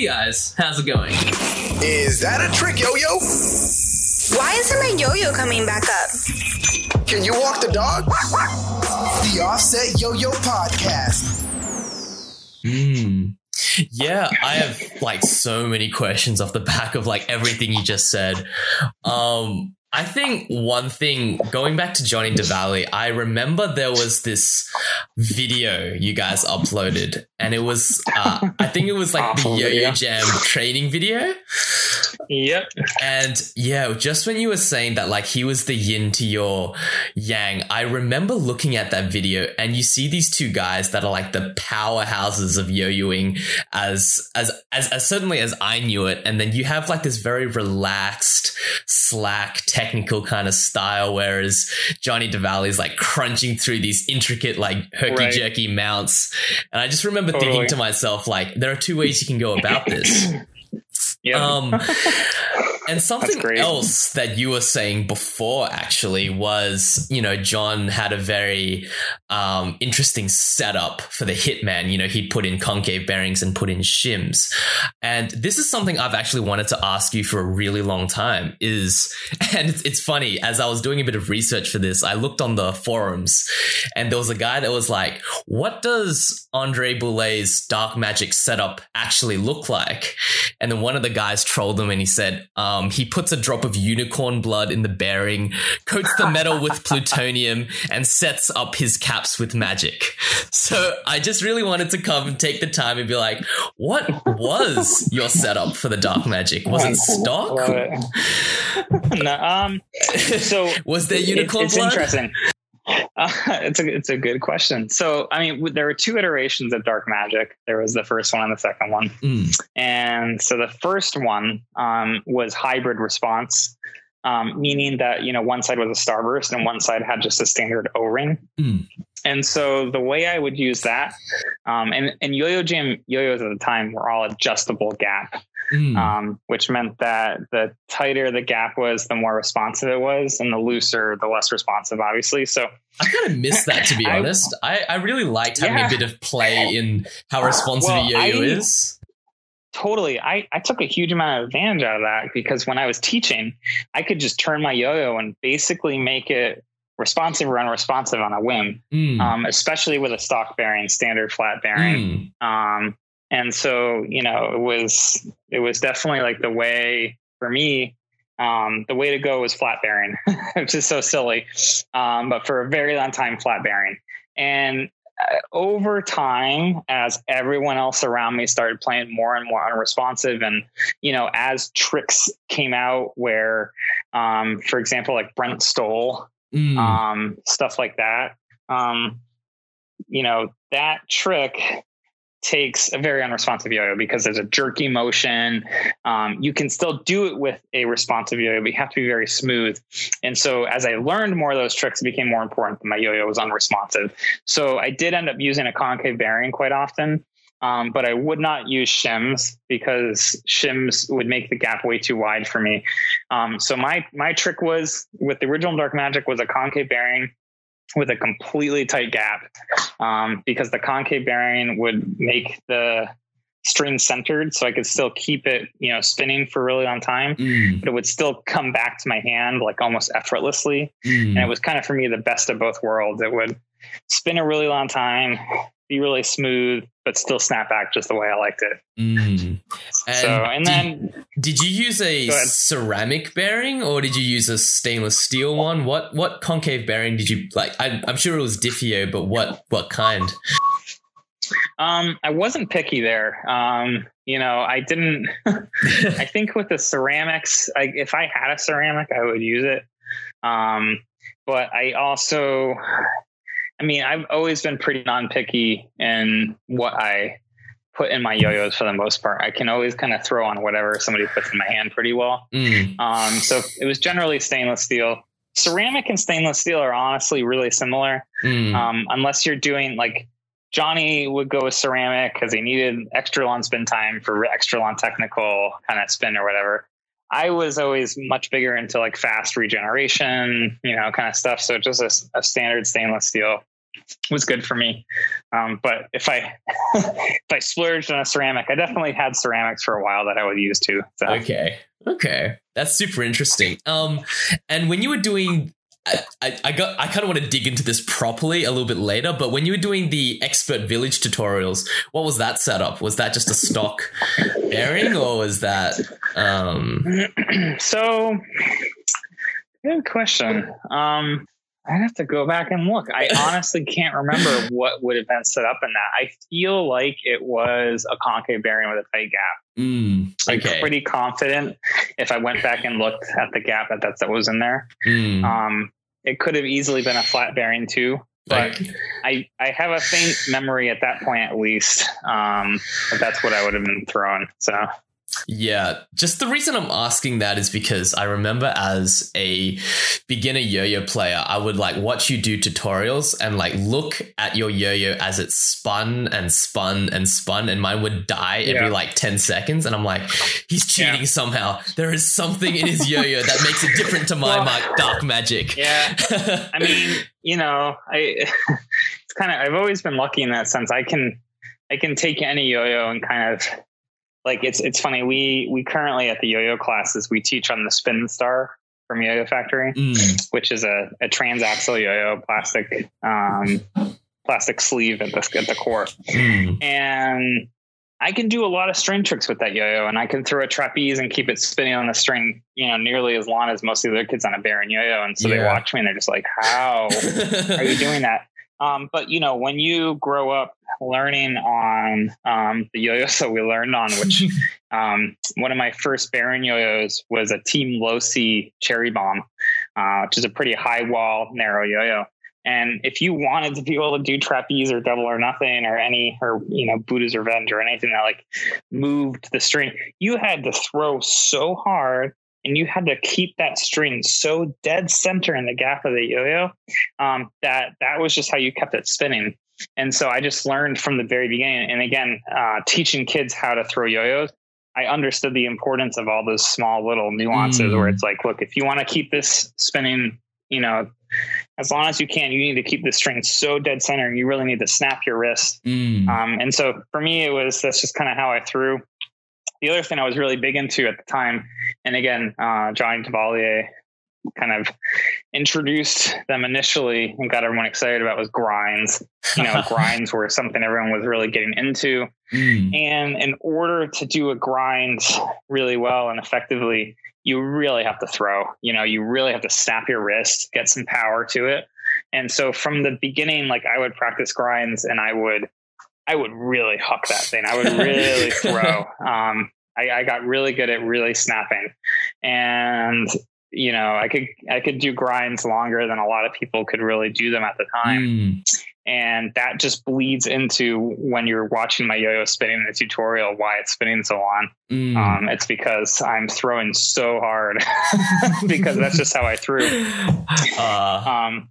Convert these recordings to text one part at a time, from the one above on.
Hey guys, how's it going? Is that a trick, yo yo? Why isn't my yo-yo coming back up? Can you walk the dog? The Offset Yo Yo Podcast. Hmm. Yeah, I have like so many questions off the back of like everything you just said. Um, I think one thing going back to Johnny DeValley, I remember there was this video you guys uploaded, and it was uh, I think it was like the Yo Yo video. Jam training video. Yep. And yeah, just when you were saying that, like he was the yin to your yang, I remember looking at that video and you see these two guys that are like the powerhouses of yo-yoing as, as, as, as certainly as I knew it. And then you have like this very relaxed, slack, technical kind of style, whereas Johnny DeValley's like crunching through these intricate, like herky jerky mounts. And I just remember thinking to myself, like, there are two ways you can go about this. Um, and something else that you were saying before actually was, you know, John had a very um, interesting setup for the Hitman. You know, he put in concave bearings and put in shims. And this is something I've actually wanted to ask you for a really long time. Is and it's, it's funny as I was doing a bit of research for this, I looked on the forums, and there was a guy that was like, "What does Andre Boulay's dark magic setup actually look like?" And then one of the guys trolled him and he said, um, he puts a drop of unicorn blood in the bearing, coats the metal with plutonium, and sets up his caps with magic. So I just really wanted to come and take the time and be like, what was your setup for the dark magic? Was it stock? It. no, um, so Was there unicorn it's blood? interesting. Uh, it's a it's a good question. So, I mean, there were two iterations of dark magic. There was the first one and the second one. Mm, And so the first one um, was hybrid response, um, meaning that you know one side was a starburst and one side had just a standard O ring. Mm. And so the way I would use that, um, and and yo-yo jam yo-yos at the time were all adjustable gap, mm. um, which meant that the tighter the gap was, the more responsive it was, and the looser, the less responsive, obviously. So I kind of missed that to be I- honest. I, I really liked having Yeah. a bit of play in how responsive Well, a yo-yo I- is. totally I, I took a huge amount of advantage out of that because when i was teaching i could just turn my yo-yo and basically make it responsive or unresponsive on a whim Mm, um, especially with a stock bearing standard flat bearing. Mm, um, and so you know it was it was definitely like the way for me um, the way to go was flat bearing which is so silly um, but for a very long time flat bearing. And uh, over time as everyone else around me started playing more and more unresponsive and you know as tricks came out where um, for example like brent stole mm. um, stuff like that. Um, you know, that trick takes a very unresponsive yo-yo because there's a jerky motion. Um, you can still do it with a responsive yo-yo, but you have to be very smooth. And so as I learned more of those tricks, it became more important that my yo-yo was unresponsive. So I did end up using a concave bearing quite often. Um, but I would not use shims because shims would make the gap way too wide for me. Um, so my my trick was with the original Dark Magic was a concave bearing with a completely tight gap um, because the concave bearing would make the string centered, so I could still keep it you know spinning for a really long time, Mm, but it would still come back to my hand like almost effortlessly. mm. And it was kind of for me the best of both worlds. It would spin a really long time, be really smooth, but still snap back just the way I liked it. Mm. And so and did- then Did you use a ceramic bearing or did you use a stainless steel one? What what concave bearing did you like? I, I'm sure it was Dif-e-yo, but what what kind? Um, I wasn't picky there. Um, you know, I didn't. I think with the ceramics, I, if I had a ceramic, I would use it. Um, but I also, I mean, I've always been pretty non-picky in what I put in my yo-yos for the most part. I can always kind of throw on whatever somebody puts in my hand pretty well. Mm, Um, so it was generally stainless steel. Ceramic and stainless steel are honestly really similar mm, um, unless you're doing like Johnny would go with ceramic because he needed extra long spin time for extra long technical kind of spin or whatever. I was always much bigger into like fast regeneration, you know, kind of stuff. So just a, a standard stainless steel was good for me. Um, but if I if I splurged on a ceramic, I definitely had ceramics for a while that I would use too. So. Okay. Okay. That's super interesting. Um, and when you were doing I, I got I kind of want to dig into this properly a little bit later, but when you were doing the expert village tutorials, what was that setup? Was that just a stock bearing or was that um so good question. Um I'd have to go back and look. I honestly can't remember what would have been set up in that. I feel like it was a concave bearing with a tight gap. mm, okay. I'm pretty confident if I went back and looked at the gap that that's, that was in there. Mm, Um, it could have easily been a flat bearing too, but. I, I have a faint memory at that point, at least, um, that that's what I would have been throwing. So, Yeah, just the reason I'm asking that is because I remember as a beginner yo-yo player, I would like watch you do tutorials and like look at your yo-yo as it spun and spun and spun, and mine would die every Yeah. like 10 seconds. And I'm like, he's cheating Yeah. somehow. There is something in his yo-yo that makes it different to my Well, dark magic. yeah, I mean, you know, I it's kind of I've always been lucky in that sense. I can I can take any yo-yo and kind of like it's it's funny. We we currently at the yo-yo classes we teach on the Spin Star from Yo-Yo Factory, Mm, which is a, a transaxle yo-yo plastic um, plastic sleeve at the at the core, mm, and I can do a lot of string tricks with that yo-yo, and I can throw a trapeze and keep it spinning on the string, you know, nearly as long as most of the other kids on a Baron yo-yo. And so they watch me and they're just like, "How are you doing that?" Um, but you know, when you grow up learning on um, the yo-yos that we learned on, which um, one of my first Baron yo-yos was a Team Losi Cherry Bomb, uh, which is a pretty high wall, narrow yo-yo. And if you wanted to be able to do trapeze or double or nothing or any or you know Buddha's revenge or anything that like moved the string, you had to throw so hard and you had to keep that string so dead center in the gap of the yo-yo um, that that was just how you kept it spinning. And so I just learned from the very beginning. And again, uh, teaching kids how to throw yo-yos, I understood the importance of all those small little nuances Mm. where it's like, look, if you want to keep this spinning, you know, as long as you can, you need to keep the string so dead center and you really need to snap your wrist. mm. Um, and so for me, it was that's just kind of how I threw. The other thing I was really big into at the time, and again, uh, Johnny Tavalier kind of introduced them initially and got everyone excited about was grinds. You know, grinds were something everyone was really getting into. Mm, And in order to do a grind really well and effectively, you really have to throw. You know, you really have to snap your wrist, get some power to it. And so from the beginning, like I would practice grinds and I would I would really huck that thing. I would really throw. Um I, I got really good at really snapping. And you know, I could I could do grinds longer than a lot of people could really do them at the time mm. and that just bleeds into when you're watching my yo-yo spinning in the tutorial why it's spinning so long Mm. um, it's because i'm throwing so hard because that's just how i threw Uh, um,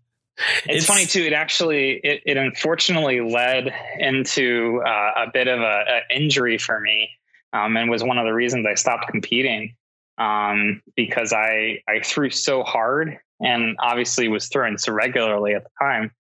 It's- it's, funny too. It actually it, it unfortunately led into uh, a bit of a, a injury for me um, and was one of the reasons i stopped competing um, because i i threw so hard and obviously was throwing so regularly at the time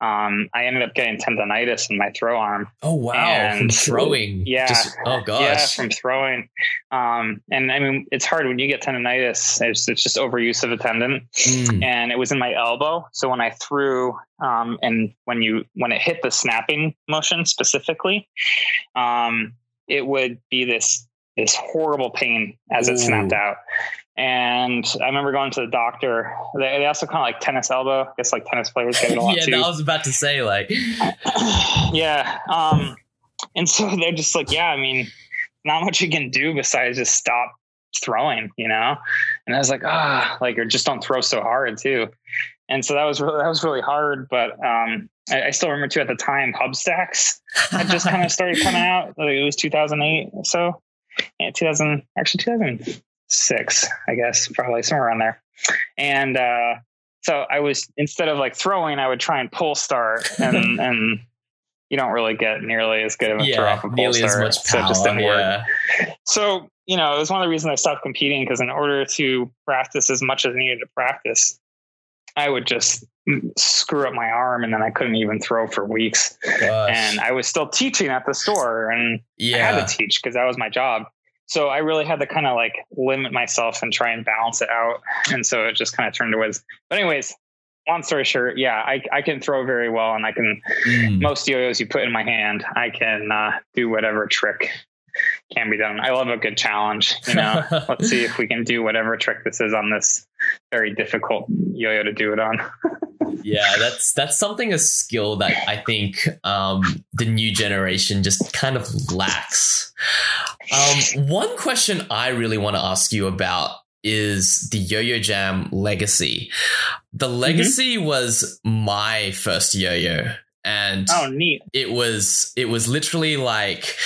um, i ended up getting tendonitis in my throw arm oh wow, from and- throwing. Yeah. Just, oh gosh. yeah, from throwing. Um, and I mean, it's hard when you get tendonitis. It's, it's just overuse of a tendon, Mm. and it was in my elbow. So when I threw, um, and when you when it hit the snapping motion specifically, um, it would be this this horrible pain as it Ooh. snapped out. And I remember going to the doctor. They, they also kind of like tennis elbow. I guess like tennis players get it a lot yeah, too I was about to say like, yeah. Um, and so they're just like, yeah, I mean, not much you can do besides just stop throwing, you know? And I was like, ah, like, or just don't throw so hard too. And so that was really, that was really hard. But, um, I, I still remember too at the time Hubstacks had just kind of started coming out. Like it was 2008 or so. Yeah, 2000, actually 2006, I guess, probably somewhere around there. And, uh, so I was instead of like throwing, I would try and pull start, and and you don't really get nearly as good of a throw off a pull start, much so it just didn't work. So you know, it was one of the reasons I stopped competing because in order to practice as much as I needed to practice, I would just screw up my arm and then I couldn't even throw for weeks. Gosh. And I was still teaching at the store and I yeah. had to teach because that was my job. So I really had to kind of like limit myself and try and balance it out. And so it just kind of turned to was. But anyways, long story short, yeah, I, I can throw very well and I can Mm. most yo-yos you put in my hand, I can uh, do whatever trick can be done. I love a good challenge. You know, let's see if we can do whatever trick this is on this very difficult yo-yo to do it on. yeah, that's that's something a skill that I think um, the new generation just kind of lacks. Um, one question I really want to ask you about is the Yo-Yo Jam legacy. The legacy was my first yo-yo, and Oh, neat. it was it was literally like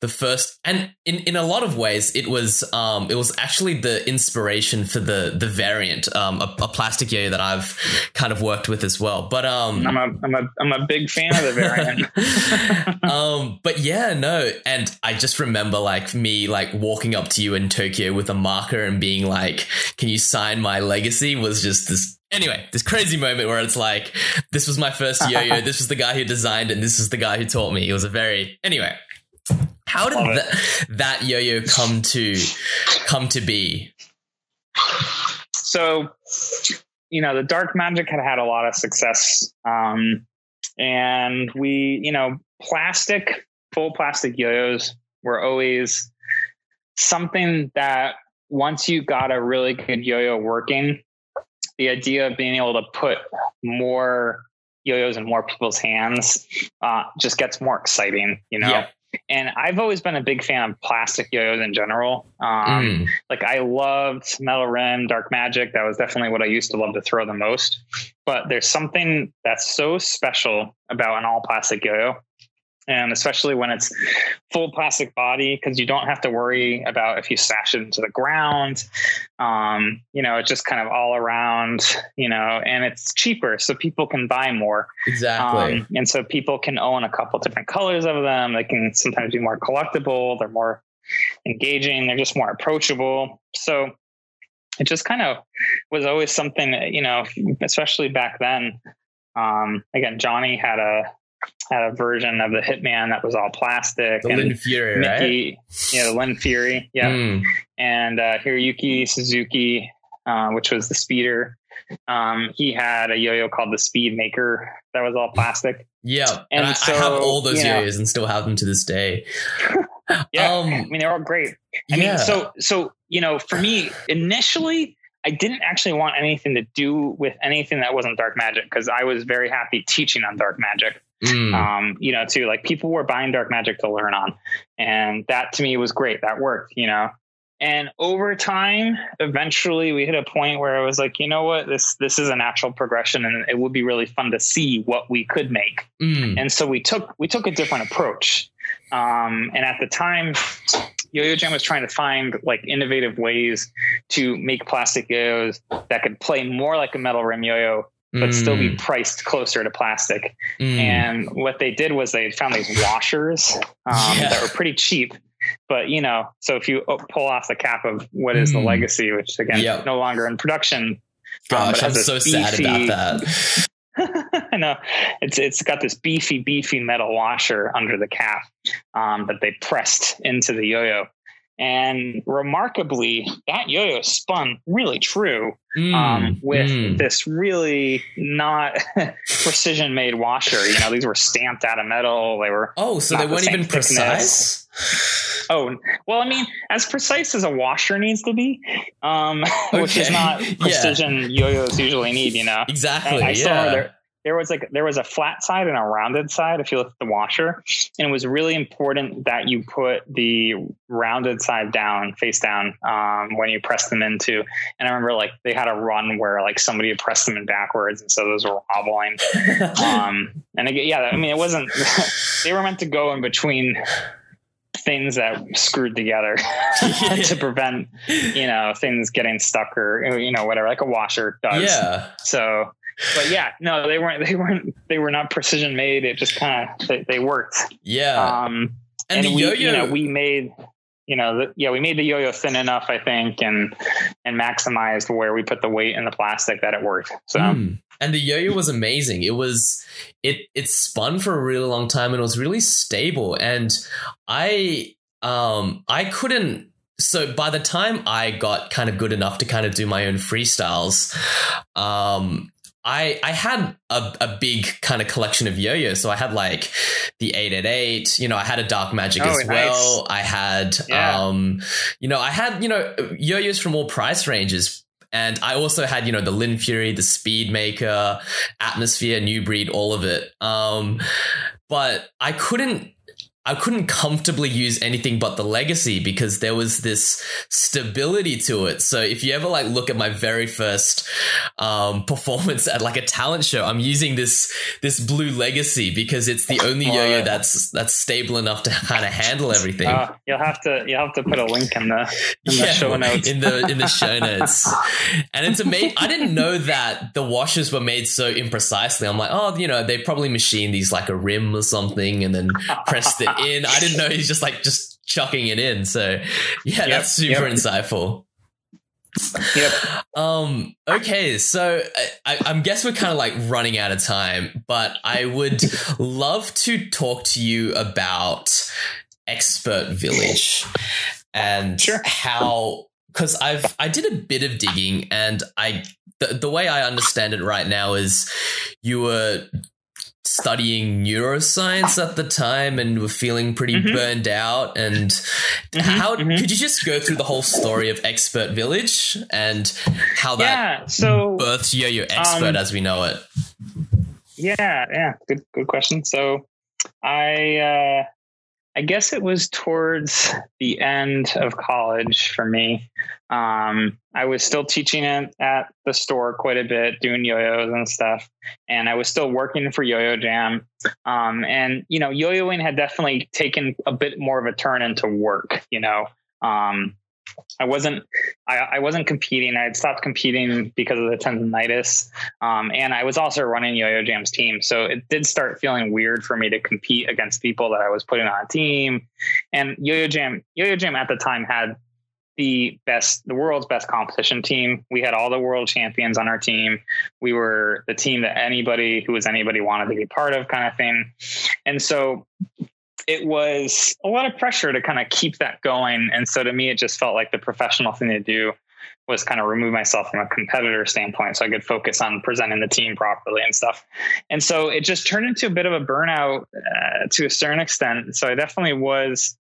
the first and in, in a lot of ways it was um it was actually the inspiration for the the variant um a, a plastic yo that I've kind of worked with as well but um I'm a I'm a I'm a big fan of the variant. um but yeah no and I just remember like me like walking up to you in Tokyo with a marker and being like can you sign my legacy was just this Anyway, this crazy moment where it's like, this was my first yo-yo. this was the guy who designed it. And this is the guy who taught me. It was a very anyway. How did Love that, that yo-yo come to come to be? so you know the dark magic had had a lot of success um, and we you know plastic full plastic yo-yos were always something that once you got a really good yo-yo working the idea of being able to put more yo-yos in more people's hands uh, just gets more exciting you know Yeah. And i've always been a big fan of plastic yo-yos in general um, Mm, like I loved Metal Rim, Dark Magic. That was definitely what I used to love to throw the most. But there's something that's so special about an all plastic yo-yo. And especially when it's full plastic body, because you don't have to worry about if you sash it into the ground. Um, you know, it's just kind of all around, you know, and it's cheaper. So people can buy more. exactly. Um, and so people can own a couple different colors of them. They can sometimes be more collectible. They're more engaging. They're just more approachable. So it just kind of was always something, that, you know, especially back then. Um, again, Johnny had a had a version of the Hitman that was all plastic, the and Lyn Fury, right? Mickey, yeah, the Lyn Fury, yeah, Mm, and uh, Hiroyuki Suzuki, uh, which was the speeder. Um, he had a yo-yo called the Speed Maker that was all plastic. yeah. And And, I, I so, have all those yo-yos and still have them to this day. Yeah, Um, I mean they're all great. I yeah. mean, so so you know, for me initially, I didn't actually want anything to do with anything that wasn't dark magic because I was very happy teaching on dark magic. Mm, Um, you know, too like people were buying dark magic to learn on, and that to me was great. That worked, you know. And over time, eventually, we hit a point where I was like, you know what, this this is a natural progression, and it would be really fun to see what we could make. Mm, and so we took we took a different approach. Um, and at the time yo-yo jam was trying to find like innovative ways to make plastic yo-yos that could play more like a metal rim yo-yo but still be mm, priced closer to plastic mm. and what they did was they found these washers um, Yeah. that were pretty cheap but you know so if you oh, pull off the cap of what is the Mm. legacy which again Yep. no longer in production Gosh, um, I'm so sad about that. I know it's it's got this beefy, beefy metal washer under the cap um, that they pressed into the yo-yo, and remarkably, that yo-yo spun really true Mm, um, with mm. this really not precision made washer. You know, these were stamped out of metal. They were Oh, so they the weren't even thickness. precise. oh well, I mean, as precise as a washer needs to be, um, which is Okay. not Yeah. precision yo-yos usually need. You know, Exactly. I, I yeah. remember there, there was like there was a flat side and a rounded side if you look at the washer, and it was really important that you put the rounded side down, face down, um, when you press them into. And I remember like they had a run where like somebody had pressed them in backwards, and so those were wobbling. Um, and again, yeah, I mean it wasn't. they were meant to go in between things that screwed together to prevent you know things getting stuck or you know whatever like a washer does yeah. so, but yeah, no, they weren't. They weren't. They were not precision made. It just kind of they, they worked. Yeah. Um, and, and, the we, yo-yo. you know, we made you know, the, yeah, we made the yo-yo thin enough, I think, and and maximized where we put the weight in the plastic that it worked. So. Mm. And the yo-yo was amazing. It was it it spun for a really long time and it was really stable. And I um I couldn't so by the time I got kind of good enough to kind of do my own freestyles, um, I I had a, a big kind of collection of yo-yos. So I had like the 888, you know, I had a dark magic oh, as nice. well. I had yeah. um, you know, I had, you know, yo-yos from all price ranges. And I also had, you know, the Lyn Fury, the Speedmaker, Atmosphere, New Breed, all of it. Um, but I couldn't I couldn't comfortably use anything but the legacy because there was this stability to it. So if you ever like look at my very first um, performance at like a talent show, I'm using this this blue legacy because it's the only yo-yo that's that's stable enough to kind of handle everything. Uh, you'll have to you'll have to put a link in the, in yeah, the show notes in the in the show notes. and it's amazing. I didn't know that the washers were made so imprecisely. I'm like, oh, you know, they probably machined these like a rim or something and then pressed it in. I didn't know he's just like just chucking it in. So yeah, yep, that's super yep. insightful. Yep. Um. Okay. So I, I guess we're kind of like running out of time, but I would love to talk to you about Expert Village and sure. how because I've I did a bit of digging and I the, the way I understand it right now is you were studying neuroscience at the time and were feeling pretty mm-hmm. burned out and mm-hmm, how mm-hmm. could you just go through the whole story of expert village and how that yeah, so births yo-yo expert um, as we know it yeah yeah good good question so i uh I guess it was towards the end of college for me. Um, I was still teaching it at the store quite a bit, doing yo-yos and stuff, and I was still working for Yo-Yo Jam. Um, and you know, yo-yoing had definitely taken a bit more of a turn into work. You know, um, I wasn't I, I, wasn't competing. I had stopped competing because of the tendonitis, um, and I was also running Yo-Yo Jam's team. So it did start feeling weird for me to compete against people that I was putting on a team. And Yo-Yo Jam, Yo-Yo Jam at the time had the best, the world's best competition team. We had all the world champions on our team. We were the team that anybody who was anybody wanted to be part of, kind of thing. And so it was a lot of pressure to kind of keep that going. And so to me, it just felt like the professional thing to do was kind of remove myself from a competitor standpoint so I could focus on presenting the team properly and stuff. And so it just turned into a bit of a burnout uh, to a certain extent. So I definitely was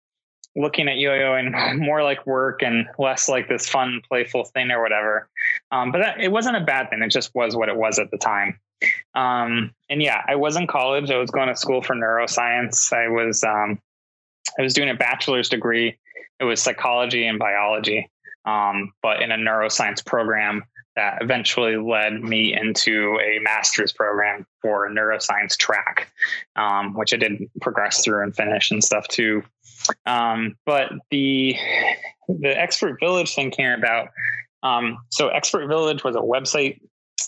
looking at yo-yoing more like work and less like this fun, playful thing or whatever. Um, but that, it wasn't a bad thing. It just was what it was at the time. Um, and yeah, I was in college. I was going to school for neuroscience. I was um, I was doing a bachelor's degree. It was psychology and biology, um, but in a neuroscience program that eventually led me into a master's program for neuroscience track, um, which I did progress through and finish and stuff too. Um, but the the Expert Village thing came about. Um, so Expert Village was a website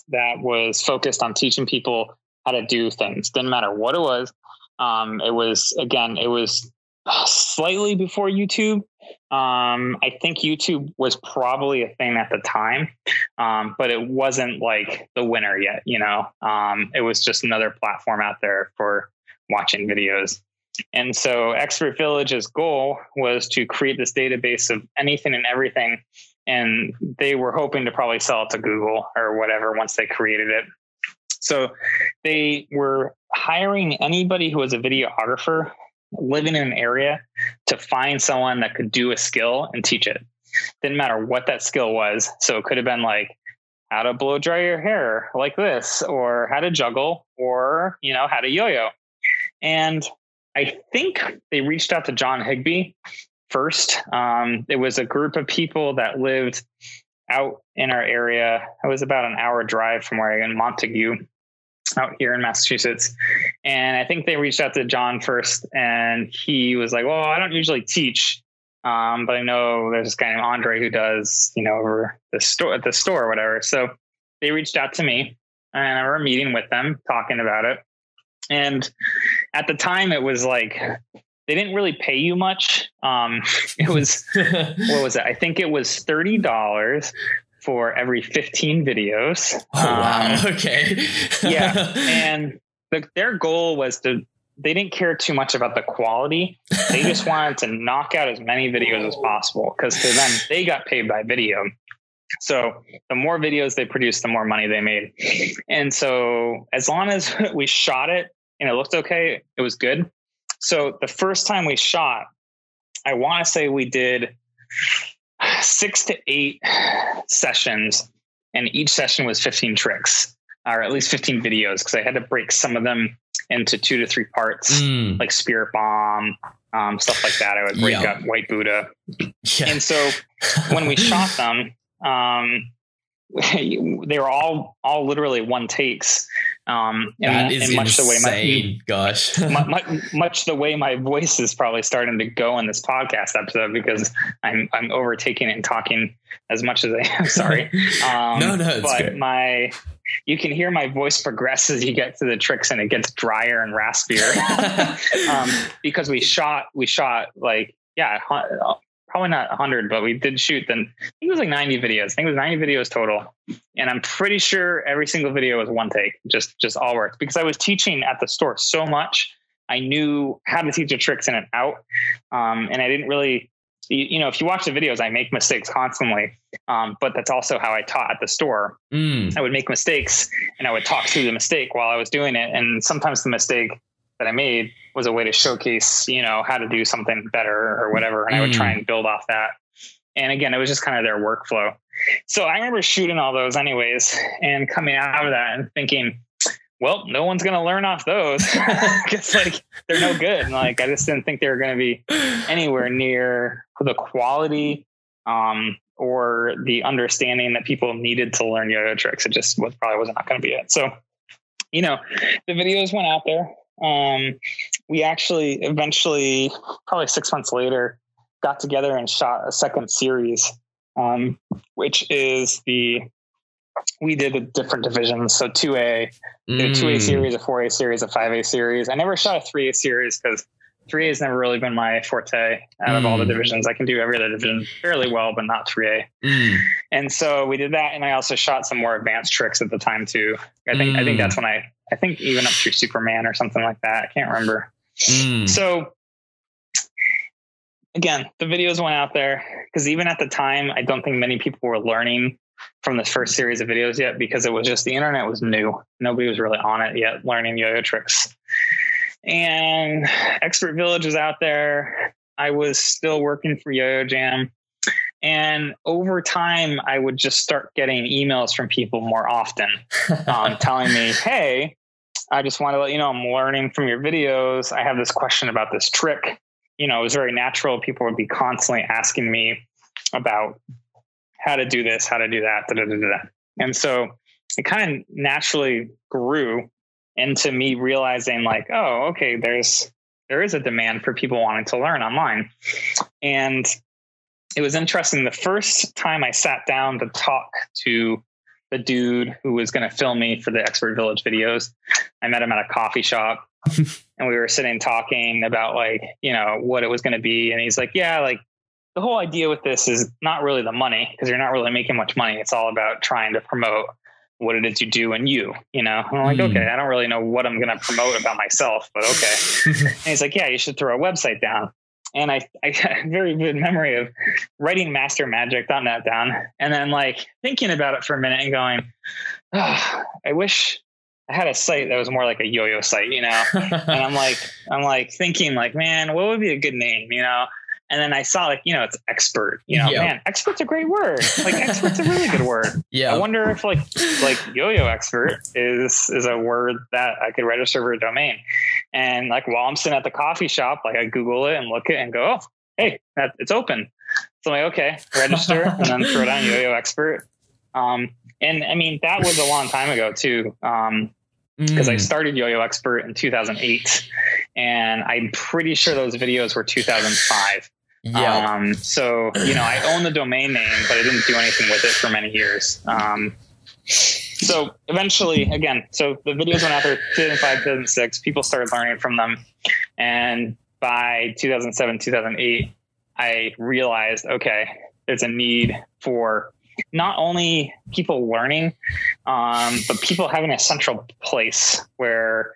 that was focused on teaching people how to do things. Didn't matter what it was. Um, it was again, it was slightly before YouTube. Um, I think YouTube was probably a thing at the time, um, but it wasn't like the winner yet. You know, um, it was just another platform out there for watching videos. And so, Expert Village's goal was to create this database of anything and everything and they were hoping to probably sell it to Google or whatever once they created it. So they were hiring anybody who was a videographer living in an area to find someone that could do a skill and teach it. Didn't matter what that skill was. So it could have been like how to blow dry your hair like this, or how to juggle, or you know, how to yo-yo. And I think they reached out to John Higby first. Um, it was a group of people that lived out in our area. It was about an hour drive from where I am in Montague, out here in Massachusetts. And I think they reached out to John first, and he was like, "Well, I don't usually teach." Um, but I know there's this guy named Andre who does, you know, over the store at the store or whatever. So they reached out to me and I remember meeting with them, talking about it. And at the time it was like they didn't really pay you much. Um, it was what was it? I think it was thirty dollars for every fifteen videos. Oh wow. Um, okay. yeah, and the, their goal was to. They didn't care too much about the quality. They just wanted to knock out as many videos as possible because to them they got paid by video. So the more videos they produced, the more money they made. And so as long as we shot it and it looked okay, it was good. So the first time we shot, I want to say we did six to eight sessions, and each session was 15 tricks, or at least 15 videos, because I had to break some of them into two to three parts, Mm, like Spirit Bomb, um, stuff like that. I would break Yeah. up White Buddha. yeah. And so when we shot them, um, they were all all literally one takes. Um, that and, is and much the way my insane. Gosh. mu- much the way my voice is probably starting to go in this podcast episode because I'm I'm overtaking it and talking as much as I am. Sorry. Um, No, no, it's but good. my you can hear my voice progress as you get to the tricks and it gets drier and raspier. um, because we shot we shot like yeah probably not 100 but we did shoot then i think it was like 90 videos. I think it was 90 videos total. And i'm pretty sure every single video was one take just just all worked because i was teaching at the store so much i knew how to teach the tricks in and out. Um, and i didn't really you, you know if you watch the videos i make mistakes constantly. Um, but that's also how i taught at the store. Mm, I would make mistakes and I would talk through the mistake while I was doing it. And sometimes the mistake that I made was a way to showcase, you know, how to do something better or whatever. And I would try and build off that. And again, it was just kind of their workflow. So I remember shooting all those anyways and coming out of that and thinking, well, no one's going to learn off those because like they're no good. And like, I just didn't think they were going to be anywhere near the quality um, or the understanding that people needed to learn yo-yo tricks. It just was probably was not going to be it. So, you know, the videos went out there. Um, we actually eventually, probably six months later, got together and shot a second series, um, which is the we did a different divisions. So 2A, did a 2A mm. series, a 4A series, a 5A series. I never shot a 3A series because 3A has never really been my forte out of all the Mm. divisions. I can do every other division fairly well, but not 3A. Mm. And so we did that, and I also shot some more advanced tricks at the time too. I think I think Mm. that's when I I think even up through Superman or something like that. I can't remember. Mm. So again, the videos went out there because even at the time, I don't think many people were learning from the first series of videos yet because it was just the internet was new. Nobody was really on it yet, learning yo-yo tricks. And Expert Village was out there. I was still working for Yo-Yo Jam. And over time, I would just start getting emails from people more often um, telling me, hey, I just want to let you know I'm learning from your videos. I have this question about this trick. You know, it was very natural. People would be constantly asking me about how to do this, how to do that, da, da, da, da. And so it kind of naturally grew into me realizing like, oh, okay, there's there is a demand for people wanting to learn online. And it was interesting. The first time I sat down to talk to the dude who was going to film me for the Expert Village videos, I met him at a coffee shop and we were sitting talking about like, you know, what it was going to be. And he's like, yeah, like the whole idea with this is not really the money because you're not really making much money. It's all about trying to promote what it is you do and you, you know, and I'm like, Mm. okay, I don't really know what I'm going to promote about myself, but okay. And he's like, yeah, you should throw a website down. And I, I got a very vivid memory of writing mastermagic.net down and then like thinking about it for a minute and going, oh, I wish I had a site that was more like a yo-yo site, you know? and I'm like, I'm like thinking like, man, what would be a good name, you know? And then I saw like, you know, it's expert, you know, Yeah. man, expert's a great word. Like expert's a really good word. Yeah. I wonder if like like yo-yo expert is is a word that I could register for a domain. And like while I'm sitting at the coffee shop, like I Google it and look it and go, oh, hey, that it's open. So I'm like, okay, register and then throw down yo-yo expert. Um, and I mean that was a long time ago too. Um, because I Mm. started Yo-Yo Expert in 2008, and I'm pretty sure those videos were 2005. Yeah. Um, so you know, I own the domain name, but I didn't do anything with it for many years. Um, so eventually, again, so the videos went out there 2005, 2006. People started learning from them, and by 2007, 2008, I realized, okay, there's a need for not only people learning, um, but people having a central place where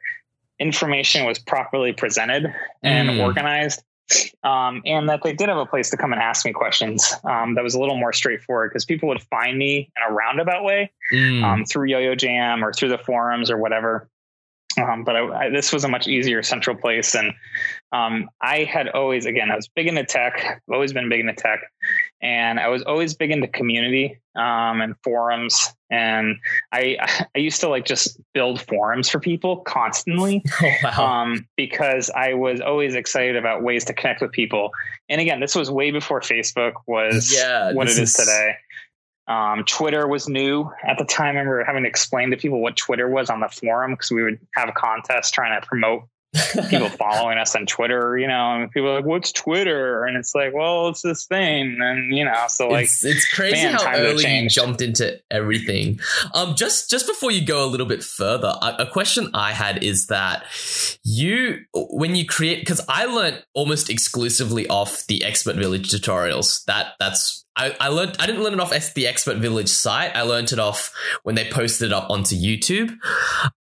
information was properly presented and Mm. organized. Um, and that they did have a place to come and ask me questions um, that was a little more straightforward because people would find me in a roundabout way Mm. um, through Yo-Yo Jam or through the forums or whatever. Um, but I, I, this was a much easier central place, and um, I had always, again, I was big into tech. I've always been big into tech, and I was always big into community um, and forums. And I, I used to like just build forums for people constantly oh, wow. um, because I was always excited about ways to connect with people. And again, this was way before Facebook was Yeah, what it is, is- today. Um, Twitter was new at the time. I remember having to explain to people what Twitter was on the forum because we would have a contest trying to promote people following us on Twitter, you know, and people are like, what's Twitter? And it's like, well, it's this thing. And, you know, so like, it's, it's crazy man, how early you jumped into everything. Um, just just before you go a little bit further, a, a question I had is that you, when you create, because I learned almost exclusively off the Expert Village tutorials. That that's I, I learned I didn't learn it off the Expert Village site. I learned it off when they posted it up onto YouTube.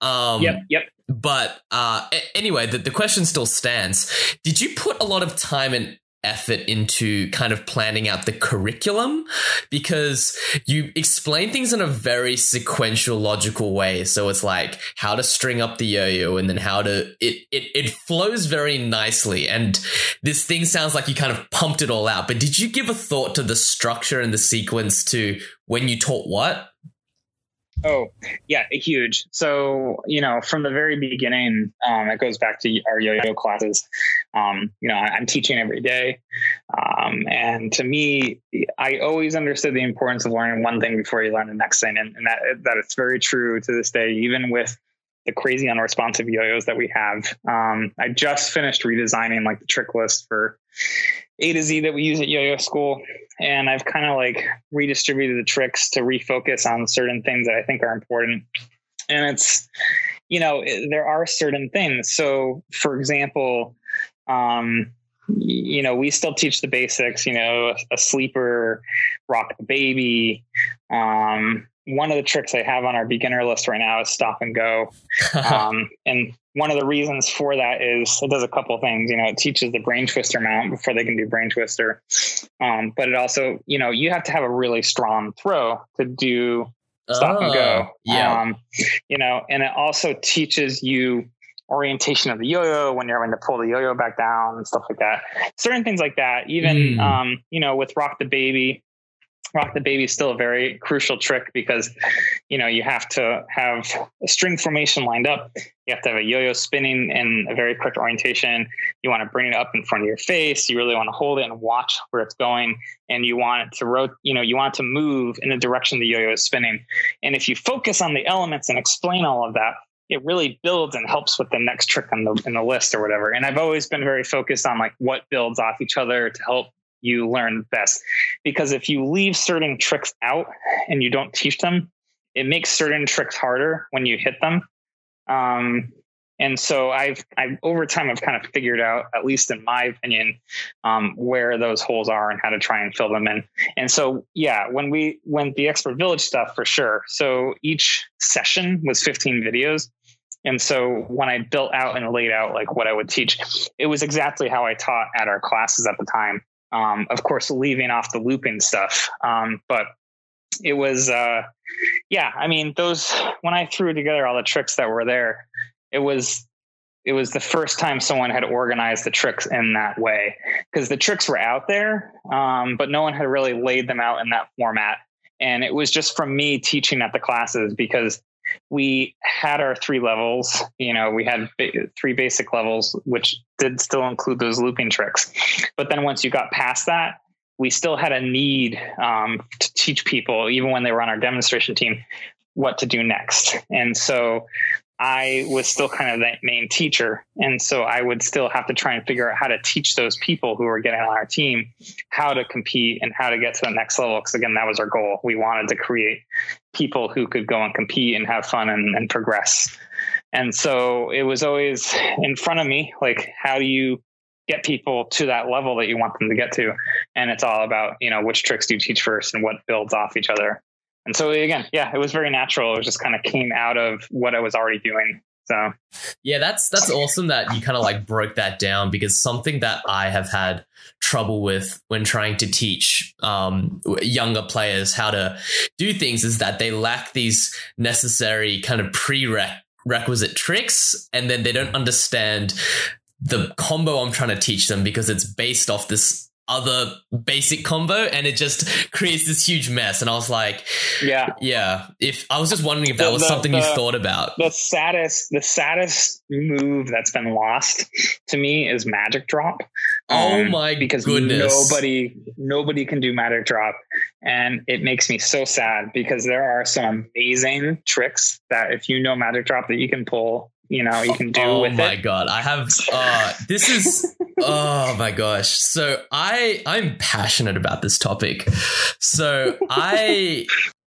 Um, yep, yep. but uh, anyway, the, the question still stands. Did you put a lot of time and effort into kind of planning out the curriculum? Because you explain things in a very sequential, logical way. So it's like how to string up the yo-yo and then how to it it, it flows very nicely. And this thing sounds like you kind of pumped it all out. But did you give a thought to the structure and the sequence to when you taught what? Oh, yeah, huge. So, you know, from the very beginning, um, it goes back to our yo-yo classes. Um, you know, I'm teaching every day. Um, and to me, I always understood the importance of learning one thing before you learn the next thing. And, and that, that it's very true to this day, even with the crazy unresponsive yo-yos that we have. Um, I just finished redesigning like the trick list for A to Z that we use at yo-yo school and I've kind of like redistributed the tricks to refocus on certain things that I think are important. And it's, you know, it- there are certain things. So, for example, um, you know, we still teach the basics. You know, a, a sleeper, rock the baby. Um, one of the tricks I have on our beginner list right now is stop and go. Um, and one of the reasons for that is it does a couple things. You know, it teaches the brain twister mount before they can do brain twister. Um, but it also, you know, you have to have a really strong throw to do stop and go. Oh, Yeah. Um, you know, and it also teaches you orientation of the yo-yo when you're having to pull the yo-yo back down and stuff like that. Certain things like that. Even Mm. um, you know, with rock the baby, rock the baby is still a very crucial trick because you know you have to have a string formation lined up. You have to have a yo-yo spinning in a very correct orientation. You want to bring it up in front of your face. You really want to hold it and watch where it's going. And you want it to rotate, you know, you want it to move in the direction the yo-yo is spinning. And if you focus on the elements and explain all of that, it really builds and helps with the next trick on the in the list or whatever. And I've always been very focused on like what builds off each other to help you learn best. Because if you leave certain tricks out and you don't teach them, it makes certain tricks harder when you hit them. Um, and so I've, I've over time I've kind of figured out, at least in my opinion, um, where those holes are and how to try and fill them in. And so, yeah, when we went the expert village stuff for sure. So each session was 15 videos. And so when I built out and laid out like what I would teach, it was exactly how I taught at our classes at the time. Um, of course, leaving off the looping stuff. Um, but it was, uh, yeah, I mean, those, when I threw together all the tricks that were there, it was, it was the first time someone had organized the tricks in that way because the tricks were out there, um, but no one had really laid them out in that format. And it was just from me teaching at the classes because we had our three levels. You know, we had ba- three basic levels, which did still include those looping tricks. But then once you got past that, we still had a need um, to teach people, even when they were on our demonstration team, what to do next. And so I was still kind of that main teacher. And so I would still have to try and figure out how to teach those people who were getting on our team how to compete and how to get to the next level. Because again, that was our goal. We wanted to create people who could go and compete and have fun and, and progress. And so it was always in front of me like, how do you get people to that level that you want them to get to. And it's all about, you know, which tricks do you teach first and what builds off each other. And so again, yeah, it was very natural. It just kind of came out of what I was already doing. So yeah, that's that's awesome that you kind of like broke that down because something that I have had trouble with when trying to teach um, younger players how to do things is that they lack these necessary kind of prerequisite tricks, and then they don't understand the combo I'm trying to teach them because it's based off this other basic combo and it just creates this huge mess and i was like yeah yeah if i was just wondering if that The- was something the- you thought about the saddest, the saddest move that's been lost to me is magic drop. Oh Um, my because goodness. nobody nobody can do magic drop and it makes me so sad because there are some amazing tricks that if you know magic drop that you can pull you know you can do oh with my god i have uh this is oh my gosh so i i'm passionate about this topic so i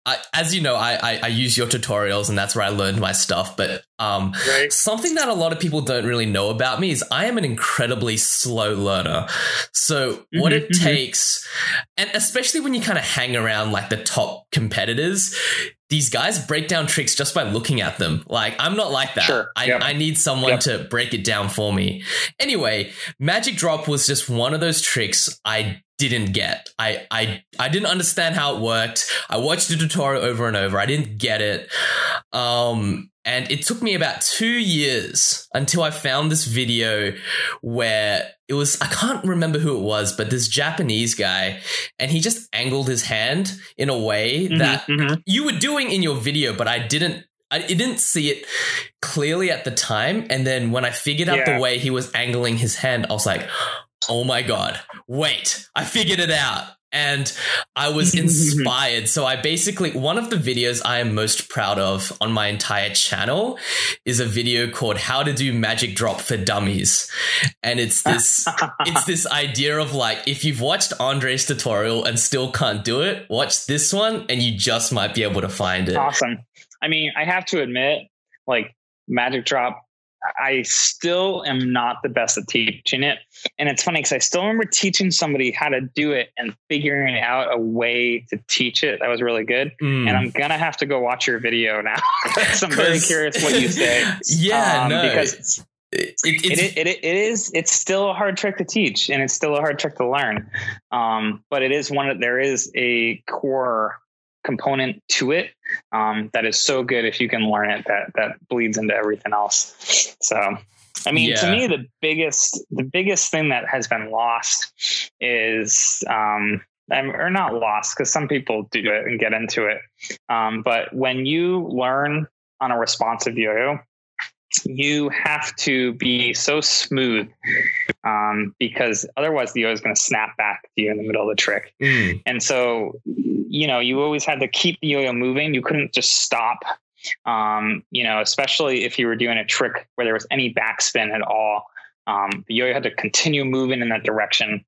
I, as you know, I, I I use your tutorials and that's where I learned my stuff. But um, right Something that a lot of people don't really know about me is I am an incredibly slow learner. So what Mhm, it mhm. takes, and especially when you kind of hang around like the top competitors, these guys break down tricks just by looking at them. Like I'm not like that. Sure. I, Yep. I need someone Yep. to break it down for me. Anyway, Magic Drop was just one of those tricks I didn't get. I I I didn't understand how it worked. I watched the tutorial over and over. I didn't get it. Um and it took me about 2 years until I found this video where it was I can't remember who it was, but this Japanese guy and he just angled his hand in a way Mhm, that mhm. you were doing in your video, but I didn't. I didn't see it clearly at the time, and then when I figured out Yeah. the way he was angling his hand, I was like, "Oh my god! Wait, I figured it out!" And I was inspired. so I basically one of the videos I am most proud of on my entire channel is a video called "How to Do Magic Drop for Dummies," and it's this it's this idea of like if you've watched Andre's tutorial and still can't do it, watch this one and you just might be able to find it. awesome i mean i have to admit like magic drop i still am not the best at teaching it. And it's funny because i still remember teaching somebody how to do it and figuring out a way to teach it. That was really good. Mm. and i'm gonna have to go watch your video now. i'm very curious what you say. Yeah, Um, no, because it, it, it, it, it is it's still a hard trick to teach and it's still a hard trick to learn. Um, but it is one of there is a core component to it um, that is so good if you can learn it that that bleeds into everything else. So i mean to me the biggest the biggest thing that has been lost is um, um, or not lost because some people do it and get into it. Um, but when you learn on a responsive yo-yo you have to be so smooth um, because otherwise the yo is going to snap back to you in the middle of the trick. Mm. And so, you know, you always had to keep the yo-yo moving. You couldn't just stop. Um, you know, especially if you were doing a trick where there was any backspin at all. Um, the yo-yo had to continue moving in that direction.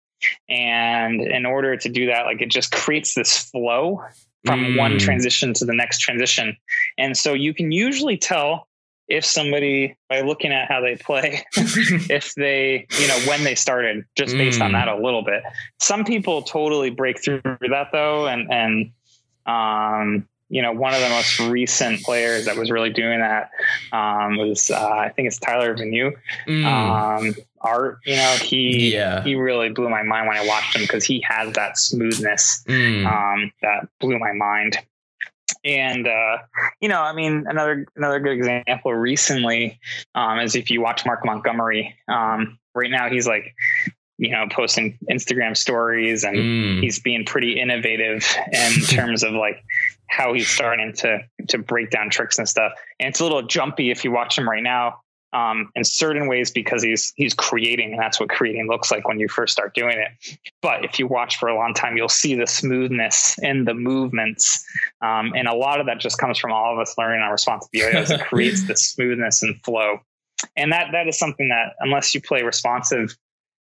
And in order to do that, like it just creates this flow from one Mm. transition to the next transition. And so you can usually tell if somebody by looking at how they play if they you know when they started just based on Mm. that a little bit some people totally break through that though and and um you know one of the most recent players that was really doing that um was uh, i think it's tyler Venu. Mm. um art you know he Yeah. he really blew my mind when i watched him because he has that smoothness Mm. um, that blew my mind. And uh, you know, I mean, another another good example recently um, is if you watch Mark Montgomery. Um, right now, he's like, you know, posting Instagram stories, and Mm. he's being pretty innovative in terms of like how he's starting to to break down tricks and stuff. And it's a little jumpy if you watch him right now. Um, in certain ways because he's he's creating and that's what creating looks like when you first start doing it. But if you watch for a long time you'll see the smoothness in the movements. Um, and a lot of that just comes from all of us learning our responsive yo-yos it creates the smoothness and flow. And that that is something that unless you play responsive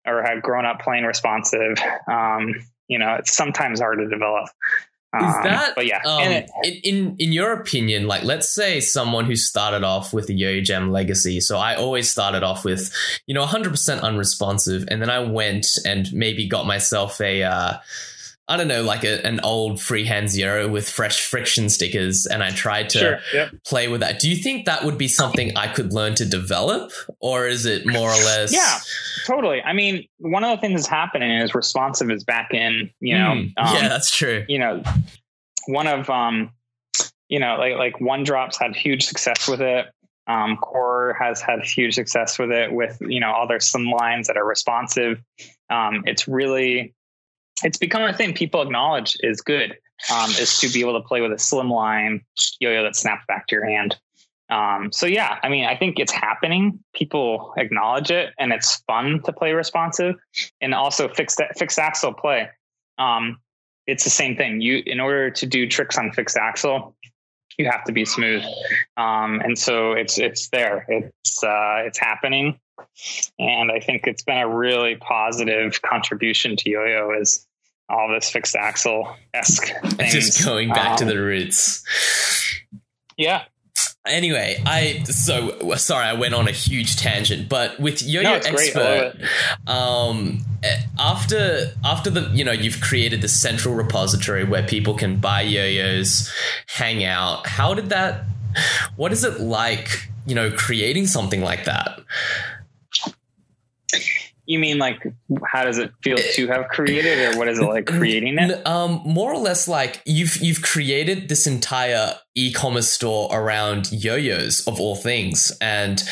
or have grown up playing responsive um, you know it's sometimes hard to develop Is Um, that but yeah, um, and it- in, in your opinion, like let's say someone who started off with a Yo-Yo Jam legacy. So I always started off with, you know, 100% unresponsive, and then I went and maybe got myself a, uh, I don't know, like a, an old freehand zero with fresh friction stickers, and I tried to sure, yep. play with that. Do you think that would be something I could learn to develop, or is it more or less? Yeah, totally. I mean, one of the things that's happening is responsive is back in. You know, Hmm. um, yeah, that's true. you know, one of um, you know, like like one drops had huge success with it. Um, Core has had huge success with it with you know all their slim lines that are responsive. Um, it's really it's become a thing people acknowledge is good. Um, is to be able to play with a slim line yo-yo that snaps back to your hand. Um, so yeah, I mean, I think it's happening. People acknowledge it, and it's fun to play responsive, and also fixed fixed axle play. Um, it's the same thing. You, in order to do tricks on fixed axle, you have to be smooth, um, and so it's it's there. It's uh, it's happening, and I think it's been a really positive contribution to yo-yo is all this fixed axle esque things. Just going back to Um, the roots. yeah. Anyway, I so sorry I went on a huge tangent, but with Yo-Yo No, it's great. I love Expert, um, after after the you know you've created the central repository where people can buy yo-yos, hang out. How did that? What is it like? You know, creating something like that. You mean like how does it feel to have created, or what is it like creating it? Um, more or less like you've you've created this entire e-commerce store around yo-yos of all things, and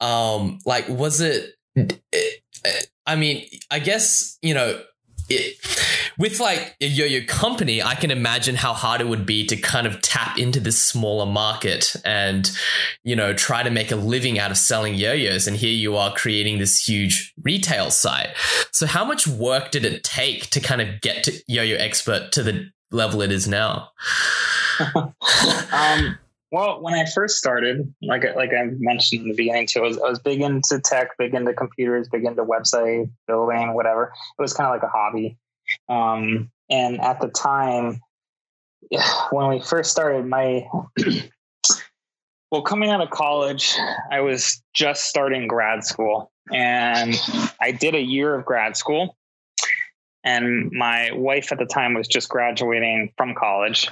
um, like was it? I mean, I guess you know. It, with like a yo-yo company, I can imagine how hard it would be to kind of tap into this smaller market and, you know, try to make a living out of selling yo-yos. And here you are creating this huge retail site. So how much work did it take to kind of get to Yo-Yo Expert to the level it is now? Um, well, when I first started, like like I mentioned in the beginning too, I was, I was big into tech, big into computers, big into website building, whatever. It was kind of like a hobby. Um, and at the time, when we first started, my well, coming out of college, I was just starting grad school, and I did a year of grad school. And my wife at the time was just graduating from college.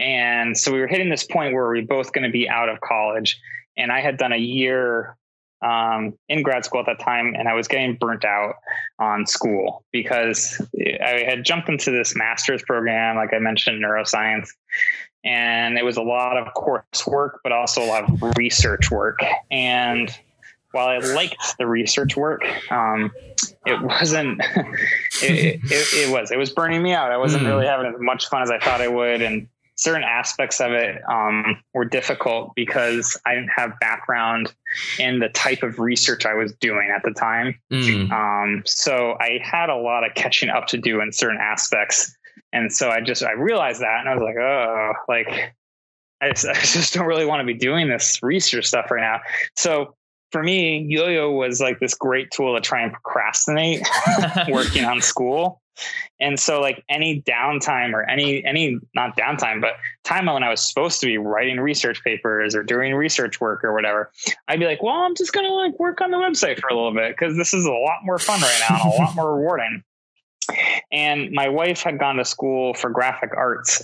And so we were hitting this point where we were both going to be out of college. And I had done a year um, in grad school at that time, and I was getting burnt out on school because I had jumped into this master's program, like I mentioned, neuroscience. And it was a lot of coursework, but also a lot of research work. And while I liked the research work, um, it wasn't. it, it, it, was. It was burning me out. I wasn't Mm. really having as much fun as I thought I would, and certain aspects of it um, were difficult because I didn't have background in the type of research I was doing at the time. Mm. Um, so I had a lot of catching up to do in certain aspects. And so I just, I realized that and I was like, oh, like I just, I just don't really want to be doing this research stuff right now. So for me, yo-yo was like this great tool to try and procrastinate working on school. And so like any downtime or any, any, not downtime, but time when I was supposed to be writing research papers or doing research work or whatever, I'd be like, well, I'm just going to like work on the website for a little bit because this is a lot more fun right now and a lot more rewarding. And my wife had gone to school for graphic arts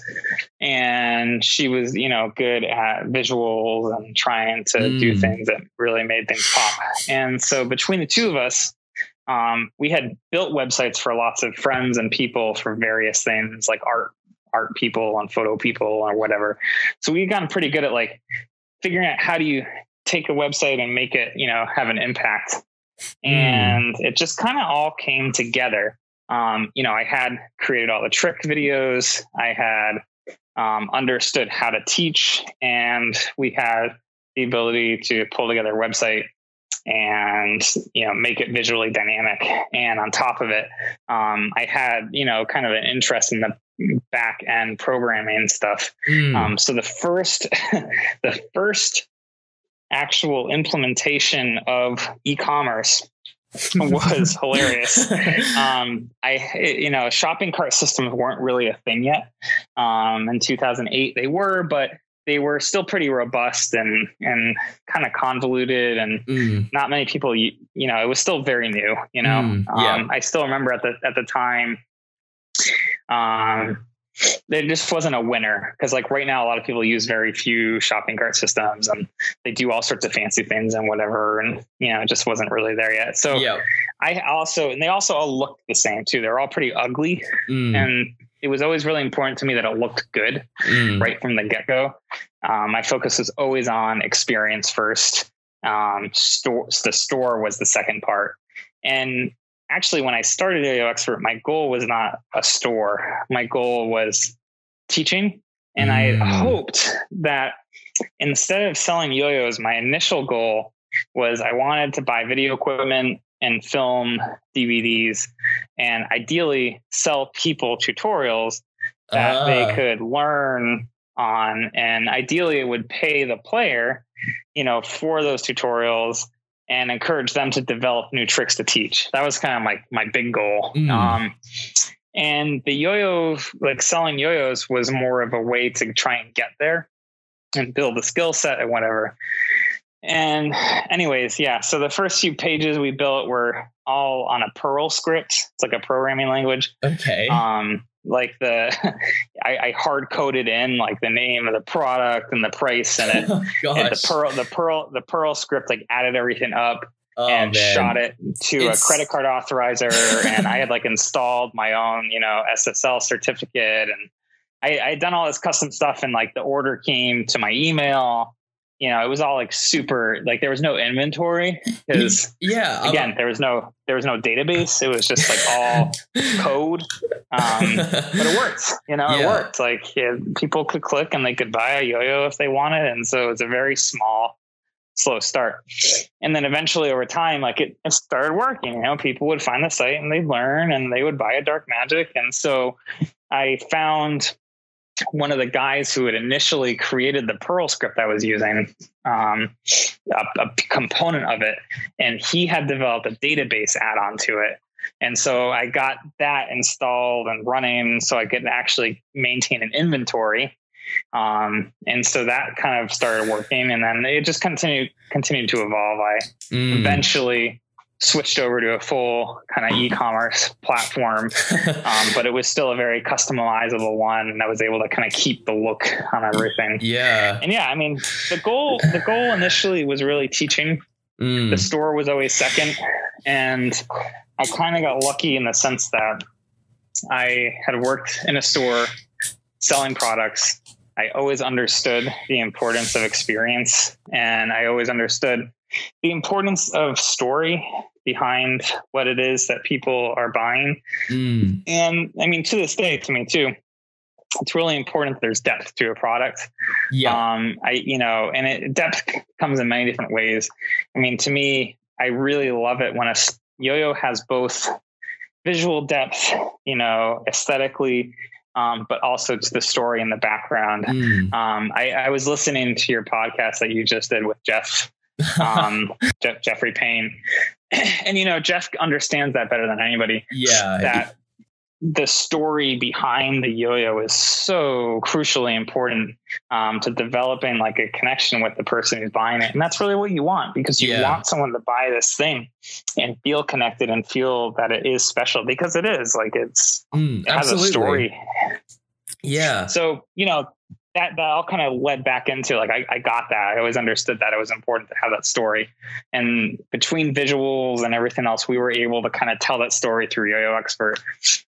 and she was, you know, good at visuals and trying to Mm. do things that really made things pop. And so between the two of us, um, we had built websites for lots of friends and people for various things like art, art people and photo people or whatever. So we've gotten pretty good at like figuring out how do you take a website and make it, you know, have an impact. And it just kind of all came together. Um, you know, I had created all the trick videos. I had um, understood how to teach, and we had the ability to pull together a website and you know make it visually dynamic. And on top of it, um, I had you know kind of an interest in the back end programming stuff. Mm. Um, so the first, the first actual implementation of e-commerce was hilarious. Um, I, you know, shopping cart systems weren't really a thing yet. Um, in 2008, they were, but they were still pretty robust and and kind of convoluted, and Mm. not many people. You, you know, it was still very new. You know, Mm, yeah. um, I still remember at the at the time. Um, there just wasn't a winner because like right now a lot of people use very few shopping cart systems and they do all sorts of fancy things and whatever and you know it just wasn't really there yet so yeah. i also and they also all look the same too they're all pretty ugly Mm. and it was always really important to me that it looked good Mm. right from the get-go. Um, my focus was always on experience first. Um, store the store was the second part. And actually when i started yo expert my goal was not a store. My goal was teaching. And i Mm. hoped that instead of selling yo-yos my initial goal was i wanted to buy video equipment and film dvds and ideally sell people tutorials that Ah. they could learn on and ideally it would pay the player you know for those tutorials and encourage them to develop new tricks to teach that was kind of my my big goal Mm. um and the yo-yo like selling yo-yos was more of a way to try and get there and build a skill set and whatever and anyways yeah so the first few pages we built were all on a perl script it's like a programming language Okay. um like the I, I hard coded in like the name of the product and the price and it, and Gosh. the Perl, the Perl, the Perl script like added everything up Oh, and man. shot it to It's- a credit card authorizer and i had like installed my own you know ssl certificate and I, I had done all this custom stuff and like the order came to my email you know it was all like super like there was no inventory because Yeah. I'm- again there was no there was no database it was just like all code um, but it worked. You know, it worked. Like yeah, people could click and they could buy a yo-yo if they wanted, and so it's a very small, slow start. And then eventually, over time, like it, it started working. You know, people would find the site and they'd learn, and they would buy a dark magic. And so, I found one of the guys who had initially created the Perl script I was using, um, a, a component of it, and he had developed a database add-on to it. And so I got that installed and running so I could actually maintain an inventory. Um, and so that kind of started working and then it just continued continued to evolve. I Mm. eventually switched over to a full kind of e-commerce platform. Um, but it was still a very customizable one and I was able to kind of keep the look on everything. yeah. And yeah, I mean the goal the goal initially was really teaching Mm. the store was always second and i kind of got lucky in the sense that i had worked in a store selling products i always understood the importance of experience and i always understood the importance of story behind what it is that people are buying Mm. and i mean to this day to me too it's really important that there's depth to a product Yeah. um, I, you know, and it depth comes in many different ways. I mean, to me, I really love it when a yo-yo has both visual depth, you know, aesthetically, um, but also to the story in the background. Mm. Um, I, I was listening to your podcast that you just did with Jeff, um, Jeff Jeffrey Payne, and you know, Jeff understands that better than anybody yeah. that the story behind the yo-yo is so crucially important um, to developing like a connection with the person who's buying it and that's really what you want because you Yeah. want someone to buy this thing and feel connected and feel that it is special because it is like it's Mm, it has absolutely. a story Yeah. so you know that that all kind of led back into like I, I got that i always understood that it was important to have that story and between visuals and everything else we were able to kind of tell that story through yo-yo expert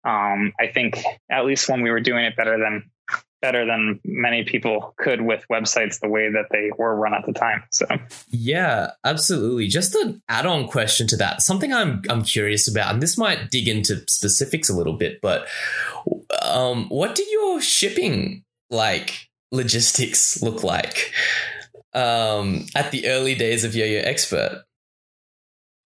um, i think at least when we were doing it better than better than many people could with websites the way that they were run at the time so Yeah, absolutely. Just an add-on question to that. Something I'm I'm curious about, and this might dig into specifics a little bit, but um, what did your shipping like logistics look like um, at the early days of Yo-Yo Expert?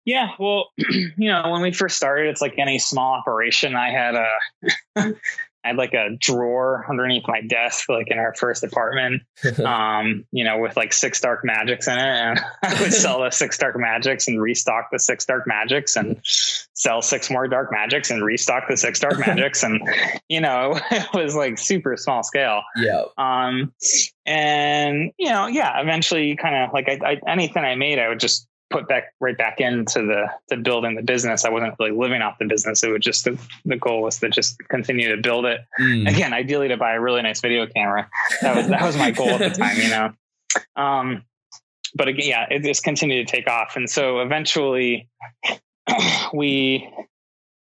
Yeah, well, you know, when we first started, it's like any small operation. I had a, I had like a drawer underneath my desk, like in our first apartment, um, you know, with like six dark magics in it. And I would sell the six dark magics and restock the six dark magics and sell six more dark magics and restock the six dark magics. And, you know, it was like super small scale. Yeah. Um, and, you know, yeah, eventually kind of like I, I, anything I made, I would just put back right back into the the building the business. I wasn't really living off the business. It was just the, the goal was to just continue to build it. Mm. Again, ideally to buy a really nice video camera. That was that was my goal at the time, you know. Um, but again, yeah, it just continued to take off, and so eventually we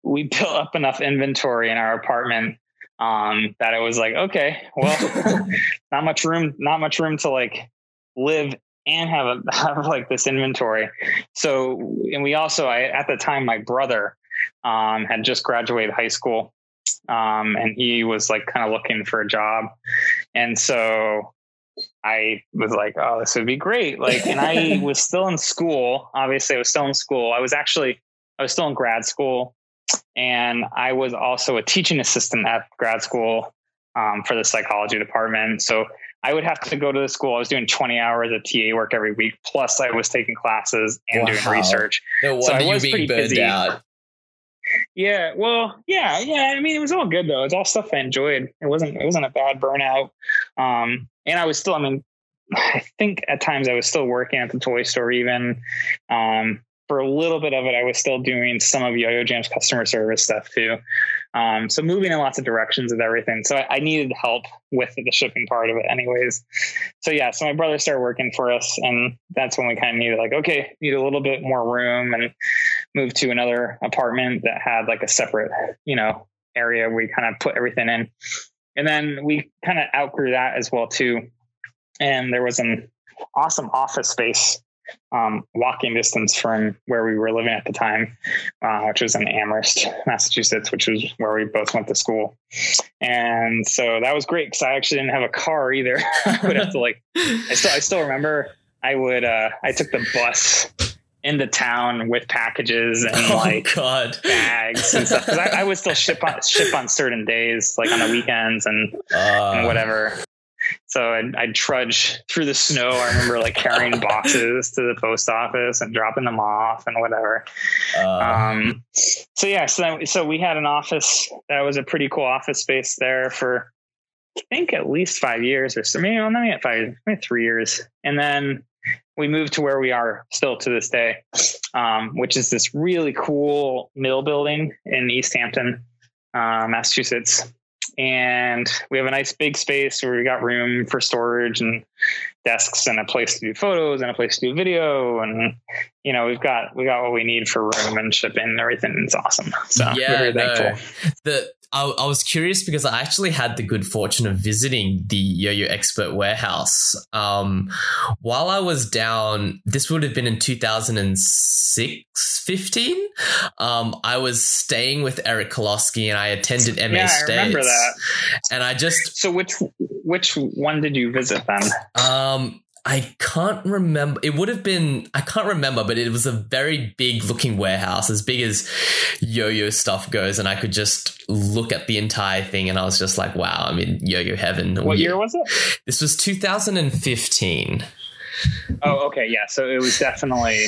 we built up enough inventory in our apartment um, that it was like, okay, well, not much room, not much room to like live and have a have like this inventory. So, and we also, I at the time, my brother um, had just graduated high school, um, and he was like kind of looking for a job, and so I was like, oh, this would be great. Like, and I was still in school. Obviously, I was still in school. I was actually, I was still in grad school, and I was also a teaching assistant at grad school um, for the psychology department. So I would have to go to the school. I was doing 20 hours of TA work every week. Plus, I was taking classes and doing research. No So I wonder you was being pretty burned busy. out. Yeah, well, yeah, yeah. I mean, it was all good though. It's all stuff I enjoyed. It wasn't. It wasn't a bad burnout. Um, and I was still. I mean, I think at times I was still working at the toy store. Even um, for a little bit of it, I was still doing some of Yo-Yo Jam's customer service stuff too. Um, so moving in lots of directions with everything. So I, I needed help with the shipping part of it, anyways. So yeah, so my brother started working for us, and that's when we kind of needed like, okay, need a little bit more room and moved to another apartment that had like a separate, you know, area we kind of put everything in. And then we kind of outgrew that as well too. And there was an awesome office space um, walking distance from where we were living at the time, uh, which was in Amherst, Massachusetts, which was where we both went to school. And so that was great because I actually didn't have a car either. I would have to like, I still, I still remember I would, uh, I took the bus into town with packages and Oh like God. bags and stuff. Cause I, I would still ship on, ship on certain days, like on the weekends and, Uh, and whatever. So I'd, I'd trudge through the snow. I remember like carrying boxes to the post office and dropping them off and whatever. uh, Um, so yeah, so so we had an office that was a pretty cool office space there for I think at least five years or so, maybe well, not yet five, maybe three years, and then we moved to where we are still to this day, um, which is this really cool mill building in Easthampton, uh, Massachusetts. And we have a nice big space where we got room for storage and desks and a place to do photos and a place to do video. And you know we've got we got what we need for room and shipping and everything. It's awesome. So yeah, very no. The I, I was curious because I actually had the good fortune of visiting the Yo-Yo Expert warehouse. Um, while I was down, this would have been in 2006, 15. Um, I was staying with Eric Kolosky and I attended MA yeah States. i remember that And I just so which which one did you visit then Um, I can't remember. It would have been, I can't remember, but it was a very big looking warehouse, as big as yo yo stuff goes. And I could just look at the entire thing and I was just like, wow, I'm in yo yo heaven. what year was it This was 2015. oh okay yeah so it was definitely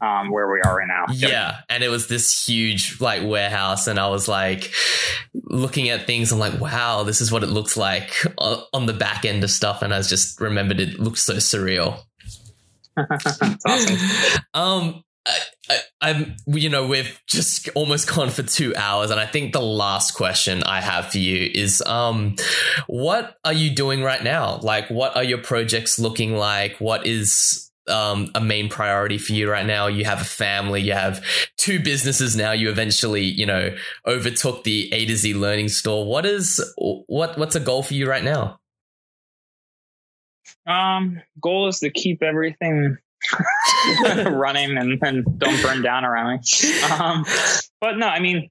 um where we are right now Yeah. And it was this huge like warehouse. And I was like looking at things. I'm like, wow, this is what it looks like on the back end of stuff. And I just remembered it looked so surreal. It's awesome Um, I, I, I'm, you know, we've just almost gone for two hours, and I think the last question I have for you is, um, what are you doing right now? Like, what are your projects looking like? What is um, a main priority for you right now? You have a family, you have two businesses now. You eventually, you know, overtook the A to Z Learning Store. What is what? What's a goal for you right now? um goal is to keep everything running and, and don't burn down around me. Um, but no, I mean,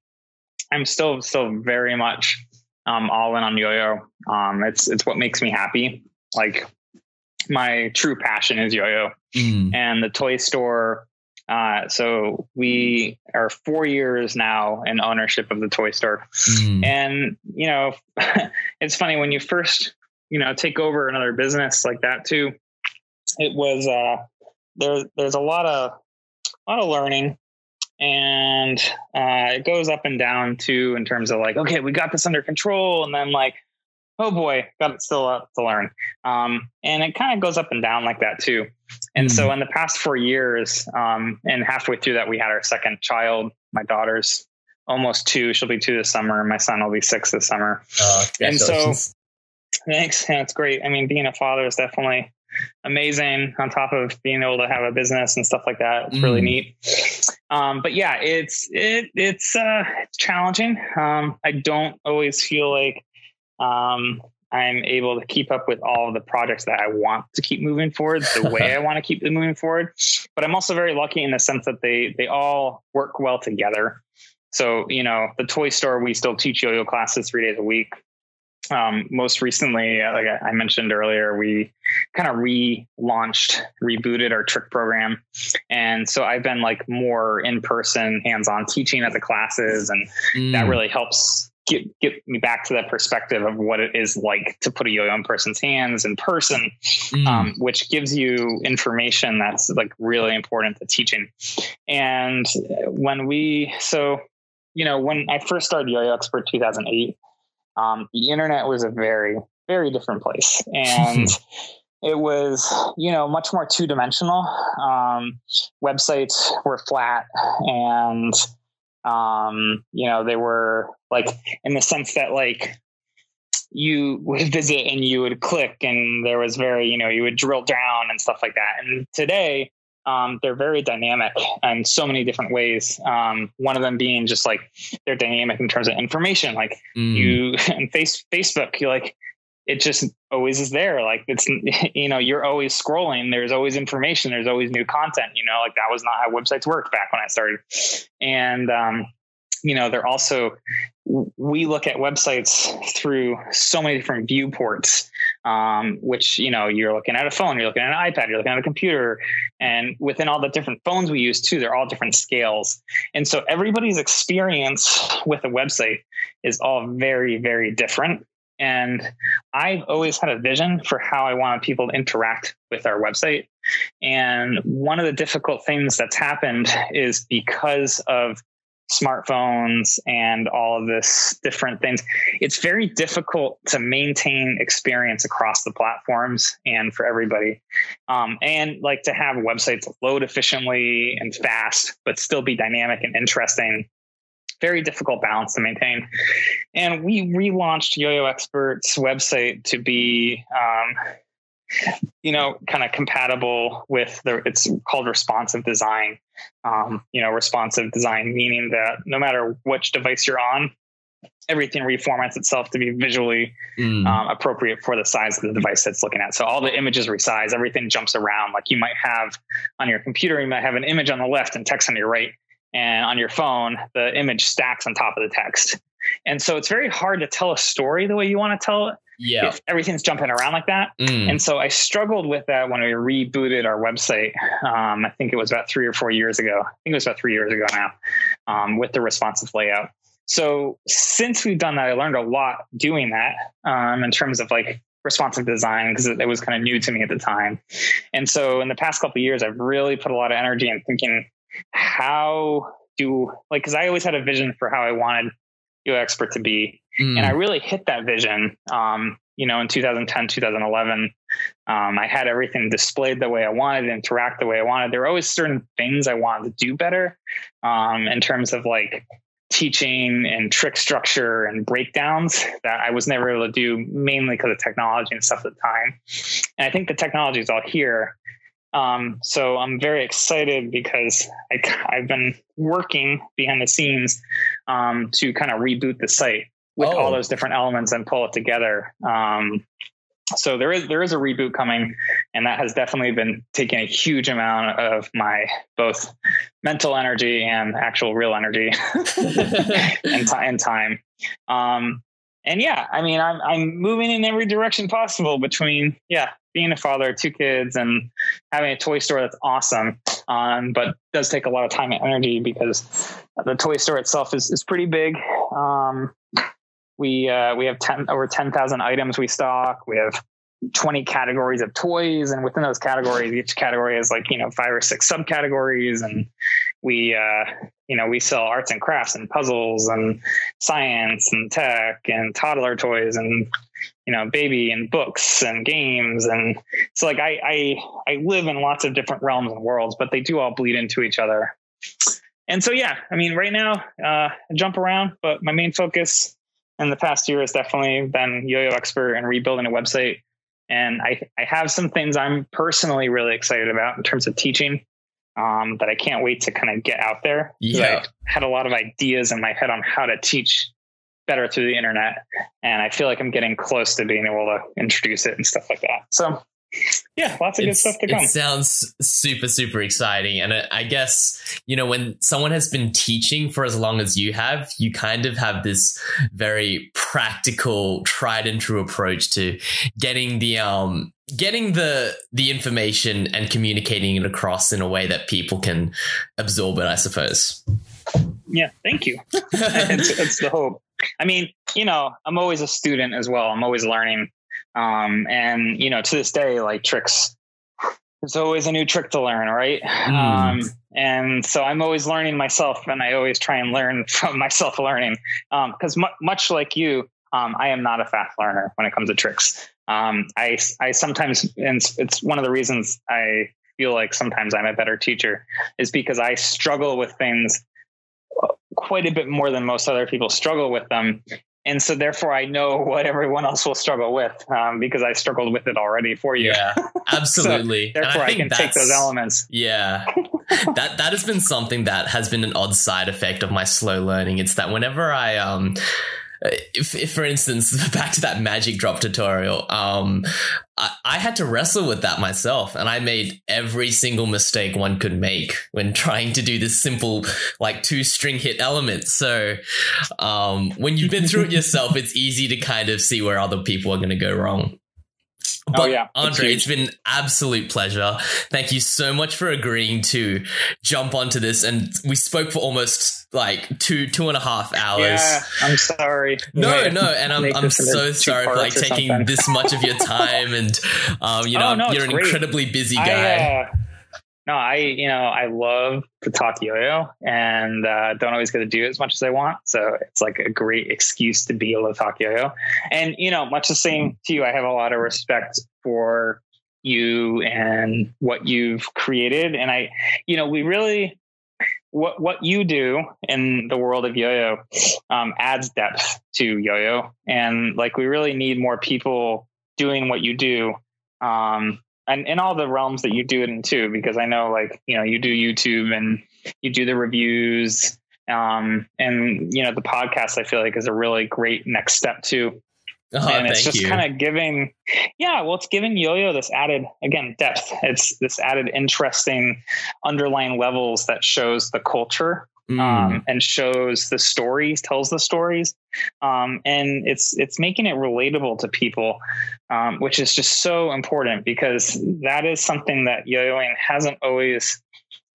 I'm still still very much um, all in on yo-yo. Um, it's it's what makes me happy. Like my true passion is yo-yo, Mm. and the toy store Uh, so we are four years now in ownership of the toy store. Mm. And, you know, it's funny when you first, you know, take over another business like that too, it was, uh, there, there's a lot of, a lot of learning and uh, it goes up and down too in terms of like okay we got this under control and then like oh boy got it still up to learn um, and it kind of goes up and down like that too and mm. so in the past four years um, and halfway through that we had our second child my daughter's almost two she'll be two this summer my son will be six this summer uh, and so thanks it's great i mean being a father is definitely amazing on top of being able to have a business and stuff like that. It's mm. really neat. Um, but yeah, it's it it's uh, challenging. Um, I don't always feel like um, I'm able to keep up with all of the projects that I want to keep moving forward the way I want to keep them moving forward. But I'm also very lucky in the sense that they they all work well together. So you know, the toy store we still teach yo-yo classes three days a week um, most recently, uh, like I mentioned earlier, we kind of relaunched, rebooted our trick program. And so I've been like more in person, hands on teaching at the classes. And mm. that really helps get, get me back to that perspective of what it is like to put a yo-yo in person's hands in person, mm. um, which gives you information that's like really important to teaching. And when we, so, you know, when I first started Yo-Yo Expert 2008, um, the internet was a very, very different place. And it was, you know, much more two dimensional. Um, websites were flat and, um, you know, they were like in the sense that like you would visit and you would click and there was very, you know, you would drill down and stuff like that. And today, um, they're very dynamic in so many different ways. Um, one of them being just like they're dynamic in terms of information. Like mm. you and face Facebook, you like it just always is there. Like it's you know you're always scrolling. There's always information. There's always new content. You know, like that was not how websites worked back when I started. And um, you know, they're also we look at websites through so many different viewports, um, which, you know, you're looking at a phone, you're looking at an iPad, you're looking at a computer. And within all the different phones we use too, they're all different scales. And so everybody's experience with a website is all very, very different. And I've always had a vision for how I wanted people to interact with our website. And one of the difficult things that's happened is because of smartphones and all of this different things it's very difficult to maintain experience across the platforms and for everybody um, and like to have websites load efficiently and fast but still be dynamic and interesting very difficult balance to maintain and we relaunched yo-yo experts website to be um, you know, kind of compatible with the, it's called responsive design. Um, you know, responsive design, meaning that no matter which device you're on, everything reformats itself to be visually mm. um, appropriate for the size of the device that's looking at. So all the images resize, everything jumps around. Like you might have on your computer, you might have an image on the left and text on your right. And on your phone, the image stacks on top of the text. And so it's very hard to tell a story the way you want to tell it yeah. if everything's jumping around like that. Mm. and so i struggled with that when we rebooted our website um, i think it was about three or four years ago. I think it was about three years ago now um, with the responsive layout. So since we've done that i learned a lot doing that um, in terms of like responsive design because it, it was kind of new to me at the time. And so in the past couple years i've really put a lot of energy in thinking how do like because i always had a vision for how i wanted yo expert to be Mm. And I really hit that vision. Um, you know, in 2010, 2011, um, I had everything displayed the way I wanted, interact the way I wanted. There were always certain things I wanted to do better um, in terms of like teaching and trick structure and breakdowns that I was never able to do mainly because of technology and stuff at the time. And I think the technology is all here. Um, so I'm very excited because I, have been working behind the scenes um, to kind of reboot the site with oh. all those different elements and pull it together. Um, so there is there is a reboot coming, and that has definitely been taking a huge amount of my both mental energy and actual real energy and, t- and time. Um, and yeah, I mean, I'm I'm moving in every direction possible between yeah being a father, two kids, and having a toy store that's awesome. um, but does take a lot of time and energy because the toy store itself is, is pretty big. Um, we uh, we have 10 over 10,000 items we stock. We have 20 categories of toys and within those categories each category has like you know five or six subcategories and we uh you know we sell arts and crafts and puzzles and science and tech and toddler toys and you know baby and books and games and so like i i i live in lots of different realms and worlds but they do all bleed into each other and so yeah i mean right now uh I jump around but my main focus in the past year has definitely been yo-yo expert and rebuilding a website and I, I have some things I'm personally really excited about in terms of teaching um, that I can't wait to kind of get out there. Yeah. I had a lot of ideas in my head on how to teach better through the internet. And I feel like I'm getting close to being able to introduce it and stuff like that. So yeah, lots of good stuff to come. It sounds super, super exciting. And I I guess, you know, when someone has been teaching for as long as you have, you kind of have this very practical, tried and true approach to getting the, um, getting the the information and communicating it across in a way that people can absorb it i suppose Yeah, thank you. it's, it's the hope. I mean, you know, I'm always a student as well. I'm always learning. Um, and you know, to this day, like tricks, there's always a new trick to learn, right? Um, and so I'm always learning myself, and I always try and learn from myself learning. Because mu- much like you, um, I am not a fast learner when it comes to tricks. Um, I I sometimes, and it's one of the reasons I feel like sometimes I'm a better teacher is because I struggle with things quite a bit more than most other people struggle with them. And so therefore I know what everyone else will struggle with um, because I struggled with it already for you. yeah absolutely And Therefore I, think can take those elements. Yeah. that that has been something that has been an odd side effect of my slow learning. It's that whenever I um if, if for instance back to that magic drop tutorial um I, I had to wrestle with that myself and i made every single mistake one could make when trying to do this simple like two string hit element. So um when you've been through it yourself it's easy to kind of see where other people are going to go wrong Oh, yeah. Andre, it's been an absolute pleasure. Thank you so much for agreeing to jump onto this. And we spoke for almost like two, two and a half hours. Yeah, I'm sorry. No, Might no, and I'm, I'm so sorry for like taking something. this much of your time, and um, you know, Oh, no, you're an great. incredibly busy guy. I, uh, no, I, you know, I love to talk yo-yo and uh, don't always get to do as much as I want. So it's like a great excuse to be able to talk yo-yo. And, you know, much the same to you, I have a lot of respect for you and what you've created. And I, you know, we really, what, what you do in the world of yo-yo um, adds depth to yo-yo. And like, we really need more people doing what you do. Um, and in all the realms that you do it in too, because I know like, you know, you do YouTube and you do the reviews. Um, and you know, the podcast I feel like is a really great next step too. Oh, and it's just kind of giving, yeah, well, it's giving yo-yo this added, again, depth. It's this added interesting underlying levels that shows the culture Mm. um, and shows the stories, tells the stories, um, and it's it's making it relatable to people, um, which is just so important because that is something that yo-yoing hasn't always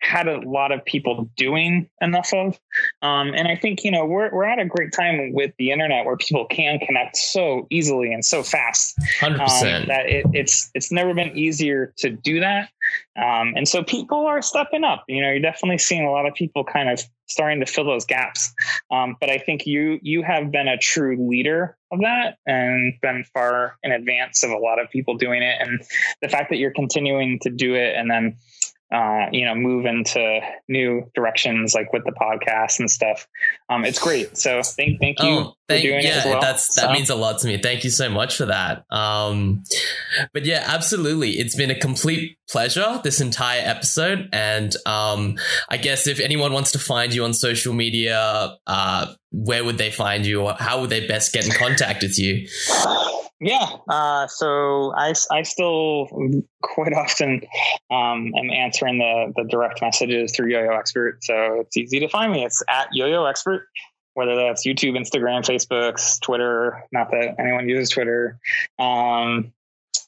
had a lot of people doing enough of. Um, and I think, you know, we're, we're at a great time with the internet where people can connect so easily and so fast Hundred um, percent. that it, it's it's never been easier to do that. Um, and so people are stepping up. You know, you're definitely seeing a lot of people kind of starting to fill those gaps. Um, but I think you you have been a true leader of that and been far in advance of a lot of people doing it. And the fact that you're continuing to do it and then uh, you know, move into new directions like with the podcast and stuff. Um, it's great. So thank thank you Oh, for doing yeah, it as well. that's that So- means a lot to me. Thank you so much for that. Um, but yeah, absolutely, it's been a complete pleasure this entire episode. And um, I guess if anyone wants to find you on social media, uh, where would they find you, or how would they best get in contact with you? Yeah. Uh, so I, I still quite often um, am answering the, the direct messages through Yo-Yo Expert. So it's easy to find me. It's at Yo-Yo Expert, whether that's YouTube, Instagram, Facebook, Twitter. Not that anyone uses Twitter. Um,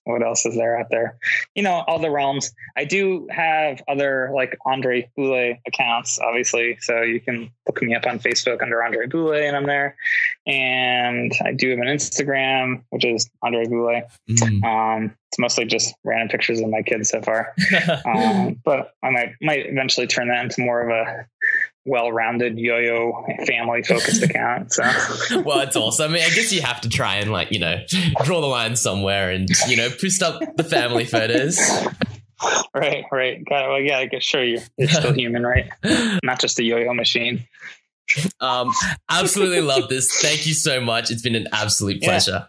what else is there out there? You know, all the realms. I do have other like Andre Boulay accounts, obviously. So you can look me up on Facebook under Andre Boulay, and I'm there. And I do have an Instagram, which is Andre Boulay. Mm. Um, it's mostly just random pictures of my kids so far. um, but I might might eventually turn that into more of a well-rounded yo-yo family focused account so well, it's awesome. I mean, I guess you have to try and like you know draw the line somewhere, and you know post up the family photos. right right got it. well yeah i guess sure you're, you're still human right not just a yo-yo machine Um, absolutely love this. Thank you so much. It's been an absolute Yeah. pleasure.